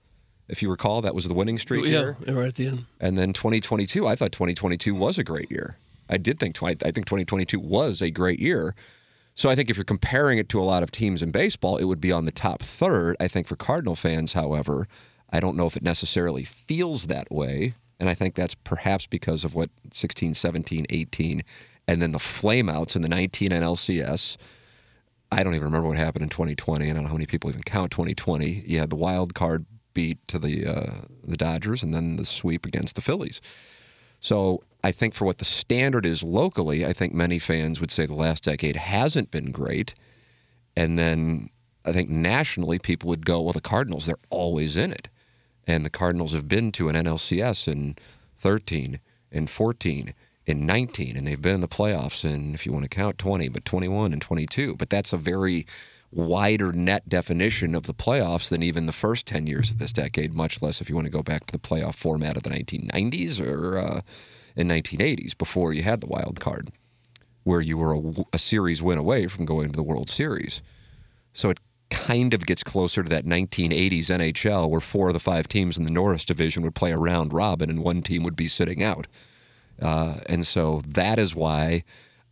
If you recall, that was the winning streak yeah, year. right at the end. And then 2022, I thought 2022 was a great year. I did think I think 2022 was a great year. So I think if you're comparing it to a lot of teams in baseball, it would be on the top third. I think for Cardinal fans, however, I don't know if it necessarily feels that way. And I think that's perhaps because of what 16, 17, 18, and then the flameouts in the 19 NLCS. I don't even remember what happened in 2020. I don't know how many people even count 2020. You had the wild card beat to the uh, the Dodgers, and then the sweep against the Phillies. So I think for what the standard is locally, I think many fans would say the last decade hasn't been great. And then I think nationally, people would go, well, the Cardinals, they're always in it. And the Cardinals have been to an NLCS in 13, in 14, in 19, and they've been in the playoffs in, if you want to count 20, but 21 and 22. But that's a very wider net definition of the playoffs than even the first 10 years of this decade, much less if you want to go back to the playoff format of the 1990s or uh, in 1980s before you had the wild card, where you were a, a series win away from going to the World Series. So it kind of gets closer to that 1980s NHL where four of the five teams in the Norris division would play a round robin and one team would be sitting out. Uh, and so that is why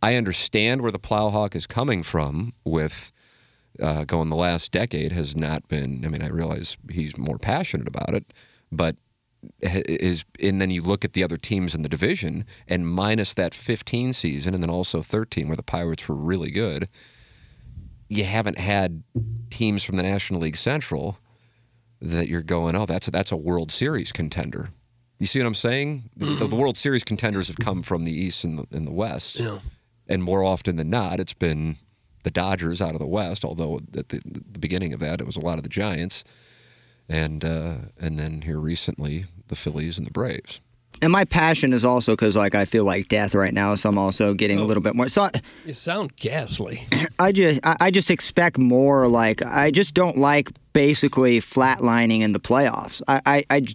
I understand where the Plowhawk is coming from with uh, going the last decade has not been. I mean, I realize he's more passionate about it, but is and then you look at the other teams in the division and minus that 15 season and then also 13 where the Pirates were really good. You haven't had teams from the National League Central that you're going, oh, that's a, that's a World Series contender. You see what I'm saying? The, the World Series contenders have come from the East and the, and the West, Yeah. and more often than not, it's been the Dodgers out of the West. Although at the, the beginning of that, it was a lot of the Giants, and uh, and then here recently, the Phillies and the Braves. And my passion is also because like I feel like death right now, so I'm also getting a little bit more. So I, You sound ghastly. [coughs] I just I I just expect more. Like I just don't like basically flatlining in the playoffs. I I, I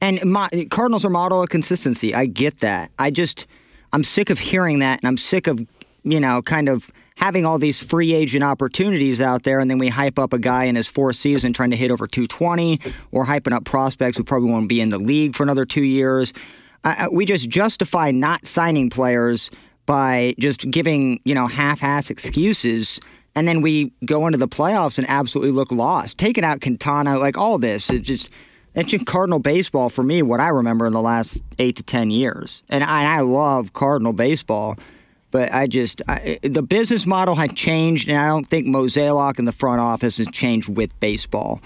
and my Cardinals are model of consistency. I get that. I just I'm sick of hearing that, and I'm sick of you know kind of having all these free agent opportunities out there, and then we hype up a guy in his fourth season trying to hit over 220, or hyping up prospects who probably won't be in the league for another two years. We just justify not signing players by just giving you know half-ass excuses, and then we go into the playoffs and absolutely look lost. Taking out Quintana, like all this, it's just it's just Cardinal baseball for me. What I remember in the last eight to ten years, and I, I love Cardinal baseball. But I just I, the business model had changed, and I don't think Mozeliak in the front office has changed with baseball.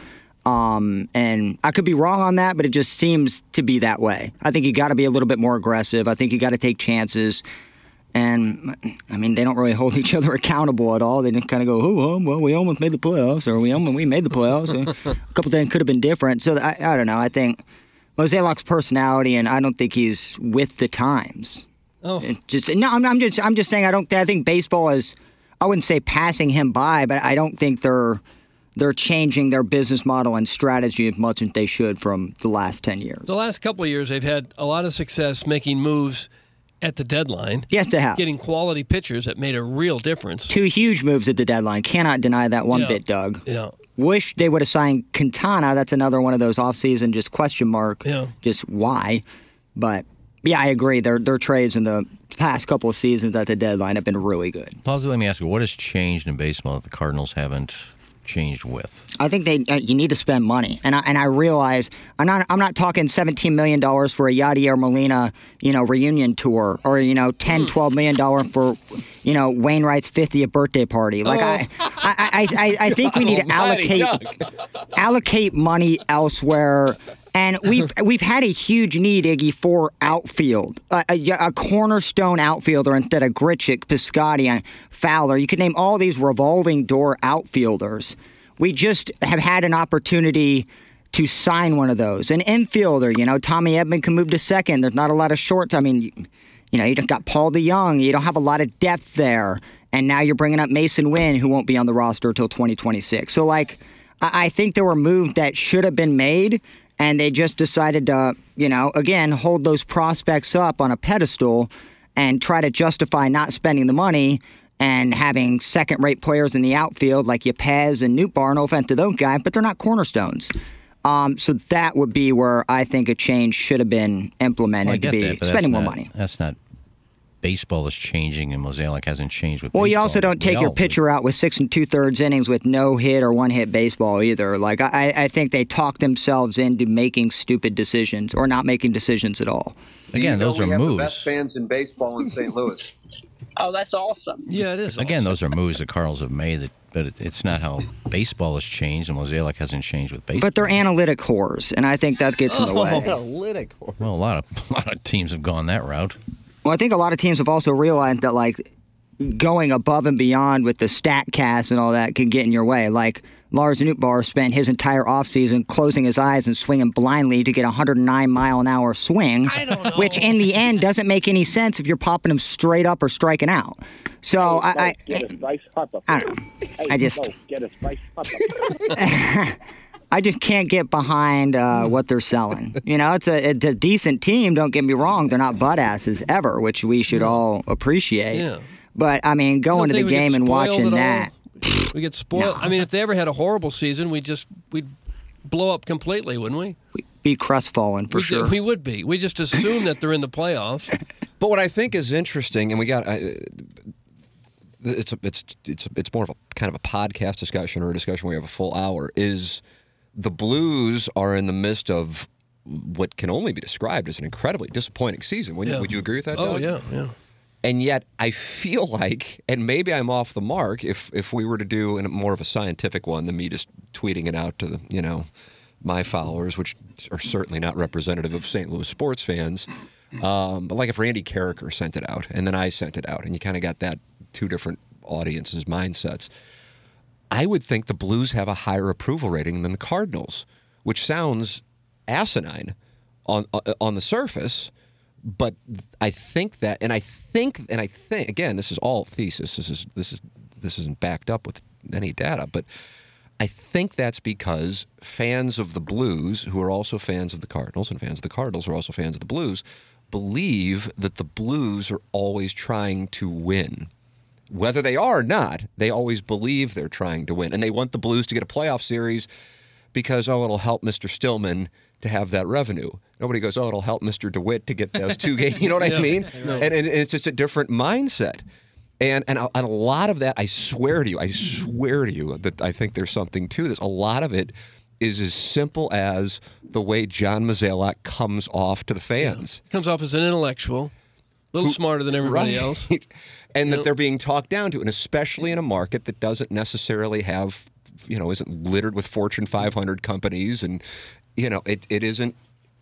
Um, and I could be wrong on that, but it just seems to be that way. I think you got to be a little bit more aggressive. I think you got to take chances. And I mean, they don't really hold [laughs] each other accountable at all. They just kind of go, "Oh, well, we almost made the playoffs, or we almost we made the playoffs." a couple things could have been different. So I, I don't know. I think Mozeliak's personality, and I don't think he's with the times. Oh, It just no. I'm, I'm just I'm just saying. I don't. I think baseball is. I wouldn't say passing him by, but I don't think they're they're changing their business model and strategy as much as they should from the last ten years. The last couple of years, they've had a lot of success making moves at the deadline. Yes, they have. Getting quality pitchers that made a real difference. Two huge moves at the deadline. Cannot deny that one Yeah. bit, Doug. Yeah. Wish they would have signed Quintana. That's another one of those offseason just question mark. Yeah. Just why? But yeah, I agree. Their their trades in the past couple of seasons at the deadline have been really good. Plowsy, let me ask you, what has changed in baseball that the Cardinals haven't changed with? I think they uh, you need to spend money, and I and I realize I'm not I'm not talking 17 million dollars for a Yadier Molina you know reunion tour or you know 10 12 million dollar for you know Wainwright's 50th birthday party. Like I, I, I I I think we need to [laughs] allocate allocate money elsewhere. And we've [laughs] we've had a huge need, Iggy, for outfield, a, a, a cornerstone outfielder instead of Grichuk, Piscotty, and Fowler. You could name all these revolving door outfielders. We just have had an opportunity to sign one of those. An infielder, you know, Tommy Edman can move to second. There's not a lot of shorts. I mean, you, you know, you just got Paul DeJong. You don't have a lot of depth there. And now you're bringing up Masyn Winn, who won't be on the roster until 2026. So, like, I, I think there were moves that should have been made, and they just decided to, you know, again, hold those prospects up on a pedestal and try to justify not spending the money and having second rate players in the outfield like Yepez and Nootbaar. No offense to those guys, but they're not cornerstones. Um, so that would be where I think a change should have been implemented Well, to be that, spending that's more money. That's not. Baseball is changing, and Mozeliak hasn't changed with. Baseball. Well, you also don't We take your all- pitcher out with six and two thirds innings with no hit or one hit baseball either. Like I, I think they talk themselves into making stupid decisions or not making decisions at all. Again, those are we have The moves. best fans in baseball in St. Louis. [laughs] Oh, that's awesome. Yeah, it is. Again, those are moves that Cardinals have made, that, but it's not how baseball has changed, and Mozeliak hasn't changed with baseball. But they're analytic whores, and I think that gets in the [laughs] way. Analytic. Well, a lot of a lot of teams have gone that route. Well, I think a lot of teams have also realized that like going above and beyond with the stat cast and all that can get in your way. Like Lars Nootbaar spent his entire offseason closing his eyes and swinging blindly to get a 109 mile an hour swing, which in the end doesn't make any sense if you're popping him straight up or striking out. So I, I, Get a spice. I don't know. I just- Go, [laughs] get a spice papa. I just can't get behind uh, what they're selling. You know, it's a, it's a decent team. Don't get me wrong; they're not butt asses ever, which we should all appreciate. Yeah. But I mean, going to the think we get game and watching at all? that. [laughs] We get spoiled. I mean, if they ever had a horrible season, we just we'd blow up completely, wouldn't we? we be crestfallen for we, sure. we would be. We just assume that they're in the playoffs. [laughs] But what I think is interesting, and we got. I, it's a, it's it's it's more of a kind of a podcast discussion or a discussion where we have a full hour. Is the Blues are in the midst of what can only be described as an incredibly disappointing season. Would, Yeah. would you agree with that? Oh Doug? yeah, yeah. And yet, I feel like, and maybe I'm off the mark if if we were to do an, more of a scientific one than me just tweeting it out to the, you know my followers, which are certainly not representative of St. Louis sports fans. Um, but like if Randy Karraker sent it out and then I sent it out, and you kind of got that two different audiences mindsets. I would think the Blues have a higher approval rating than the Cardinals, which sounds asinine on uh, on the surface. But I think that, and I think, and I think again, this is all thesis. This is this is this isn't backed up with any data, but I think that's because fans of the Blues, who are also fans of the Cardinals, and fans of the Cardinals are also fans of the Blues, believe that the Blues are always trying to win. Whether they are or not, they always believe they're trying to win. And they want the Blues to get a playoff series because, oh, it'll help Mr. Stillman to have that revenue. Nobody goes, oh, it'll help Mr. DeWitt to get those two [laughs] games. You know what Yeah. I mean? No. And, and it's just a different mindset. And, and a, and a lot of that, I swear to you, I swear to you that I think there's something to this. A lot of it is as simple as the way John Mozeliak comes off to the fans. Comes off as an intellectual, a little smarter than everybody Right. else. [laughs] and that they're being talked down to, and especially in a market that doesn't necessarily have, you know, isn't littered with Fortune 500 companies, and you know, it, it isn't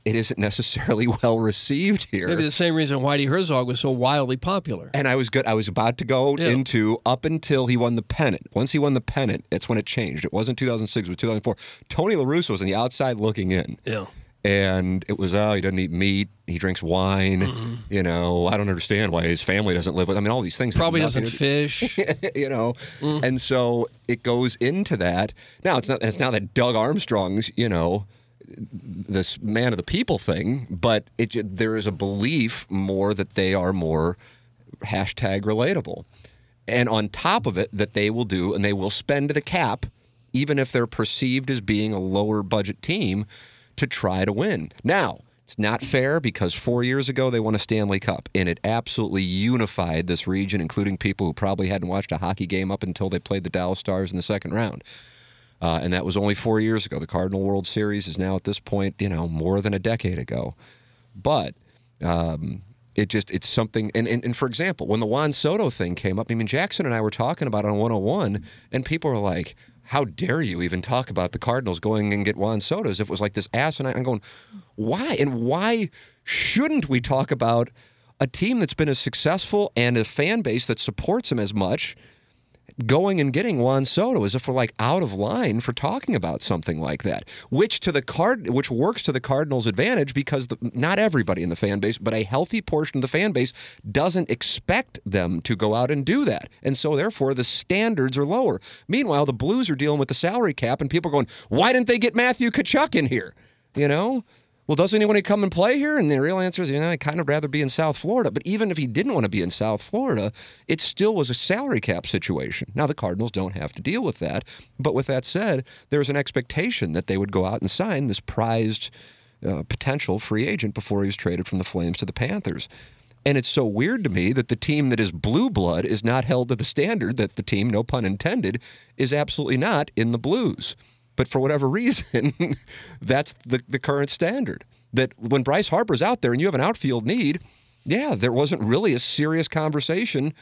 it isn't necessarily [laughs] well received here. Maybe the same reason Whitey Herzog was so wildly popular. And I was good. I was about to go Yeah. into up until he won the pennant. Once he won the pennant, that's when it changed. It wasn't 2006, it was 2004. Tony La Russa was on the outside looking in. Yeah. And it was, oh, he doesn't eat meat. He drinks wine. Mm-hmm. You know, I don't understand why his family doesn't live with. I mean, all these things. Probably doesn't [laughs] fish. you know, mm. and so it goes into that. Now it's not. It's not that Doug Armstrong's. You know, this man of the people thing, but it there is a belief more that they are more hashtag relatable, and on top of it, that they will do and they will spend the cap, even if they're perceived as being a lower budget team, to try to win. Now. It's not fair because four years ago they won a Stanley Cup and it absolutely unified this region, including people who probably hadn't watched a hockey game up until they played the Dallas Stars in the second round. Uh, and that was only four years ago. The Cardinal World Series is now at this point, you know, more than a decade ago. But um, it just it's something. And, and and for example, when the Juan Soto thing came up, I mean, Jackson and I were talking about it on 101, and people were like. How dare you even talk about the Cardinals going and get Juan Soto as if it was like this asinine? I'm going, why? And why shouldn't we talk about a team that's been as successful and a fan base that supports him as much going and getting Juan Soto as if we're like out of line for talking about something like that, which to the card, which works to the Cardinals' advantage because the, not everybody in the fan base, but a healthy portion of the fan base doesn't expect them to go out and do that, and so therefore the standards are lower. Meanwhile, the Blues are dealing with the salary cap, and people are going, "Why didn't they get Matthew Tkachuk in here?" You know. Well, want to come and play here? And the real answer is, you know, I'd kind of rather be in South Florida. But even if he didn't want to be in South Florida, it still was a salary cap situation. Now, the Cardinals don't have to deal with that. But with that said, there's an expectation that they would go out and sign this prized uh, potential free agent before he was traded from the Flames to the Panthers. And it's so weird to me that the team that is blue blood is not held to the standard that the team, no pun intended, is absolutely not in the Blues. But for whatever reason, [laughs] that's the, the current standard. That when Bryce Harper's out there and you have an outfield need, yeah, there wasn't really a serious conversation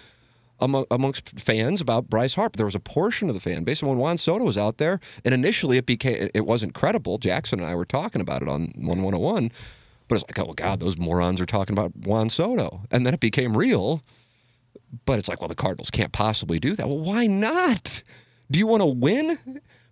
among, amongst fans about Bryce Harper. There was a portion of the fan base, and when Juan Soto was out there, and initially it became it wasn't credible. Jackson and I were talking about it on 1101, but it's like, oh God, those morons are talking about Juan Soto, and then it became real. But it's like, well, the Cardinals can't possibly do that. Well, why not? Do you want to win?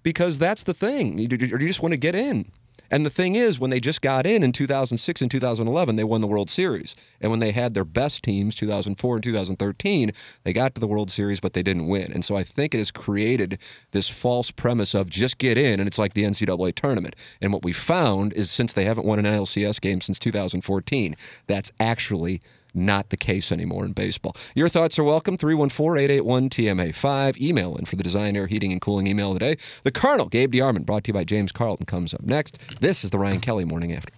Because that's the thing. You, you just want to get in. And the thing is, when they just got in in 2006 and 2011, they won the World Series. And when they had their best teams, 2004 and 2013, they got to the World Series, but they didn't win. And so I think it has created this false premise of just get in, and it's like the NCAA tournament. And what we found is since they haven't won an NLCS game since 2014, that's actually not the case anymore in baseball. Your thoughts are welcome. 314 881 TMA5. Email in for the Design Air Heating and Cooling email today. The Colonel, Gabe DeArmond, brought to you by James Carlton, comes up next. This is the Ryan Kelley Morning After.